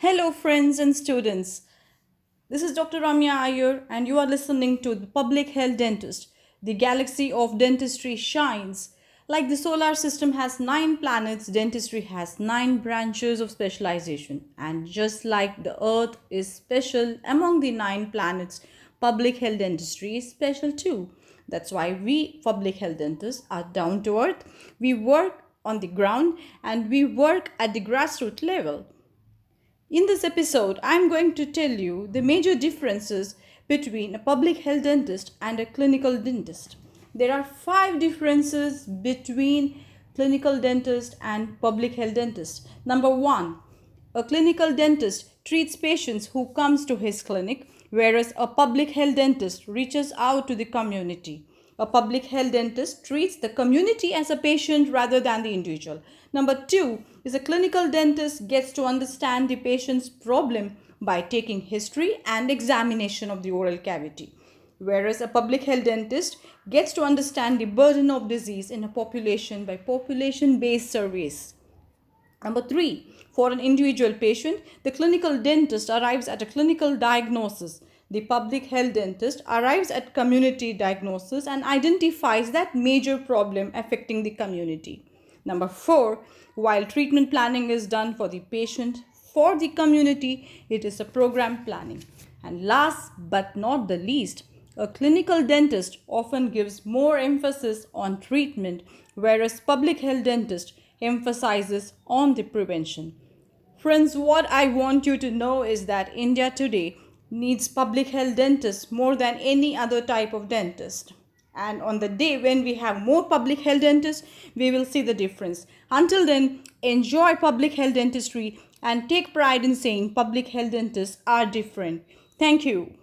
Hello, friends and students. This is Dr. Ramya Iyer, and you are listening to the Public Health Dentist. The galaxy of dentistry shines. Like the solar system has nine planets, dentistry has nine branches of specialization. And just like the earth is special among the nine planets, public health dentistry is special too. That's why we, public health dentists, are down to earth. We work on the ground and we work at the grassroots level. In this episode, I'm going to tell you the major differences between a public health dentist and a clinical dentist. There are five differences between clinical dentist and public health dentist. Number 1, a clinical dentist treats patients who comes to his clinic whereas a public health dentist reaches out to the community. A public health dentist treats the community as a patient rather than the individual. Number two is a clinical dentist gets to understand the patient's problem by taking history and examination of the oral cavity. Whereas a public health dentist gets to understand the burden of disease in a population by population based surveys. Number three, for an individual patient, the clinical dentist arrives at a clinical diagnosis the public health dentist arrives at community diagnosis and identifies that major problem affecting the community. Number four, while treatment planning is done for the patient, for the community, it is a program planning. And last but not the least, a clinical dentist often gives more emphasis on treatment, whereas public health dentist emphasizes on the prevention. Friends, what I want you to know is that India today needs public health dentists more than any other type of dentist. And on the day when we have more public health dentists, we will see the difference. Until then, enjoy public health dentistry and take pride in saying public health dentists are different. Thank you.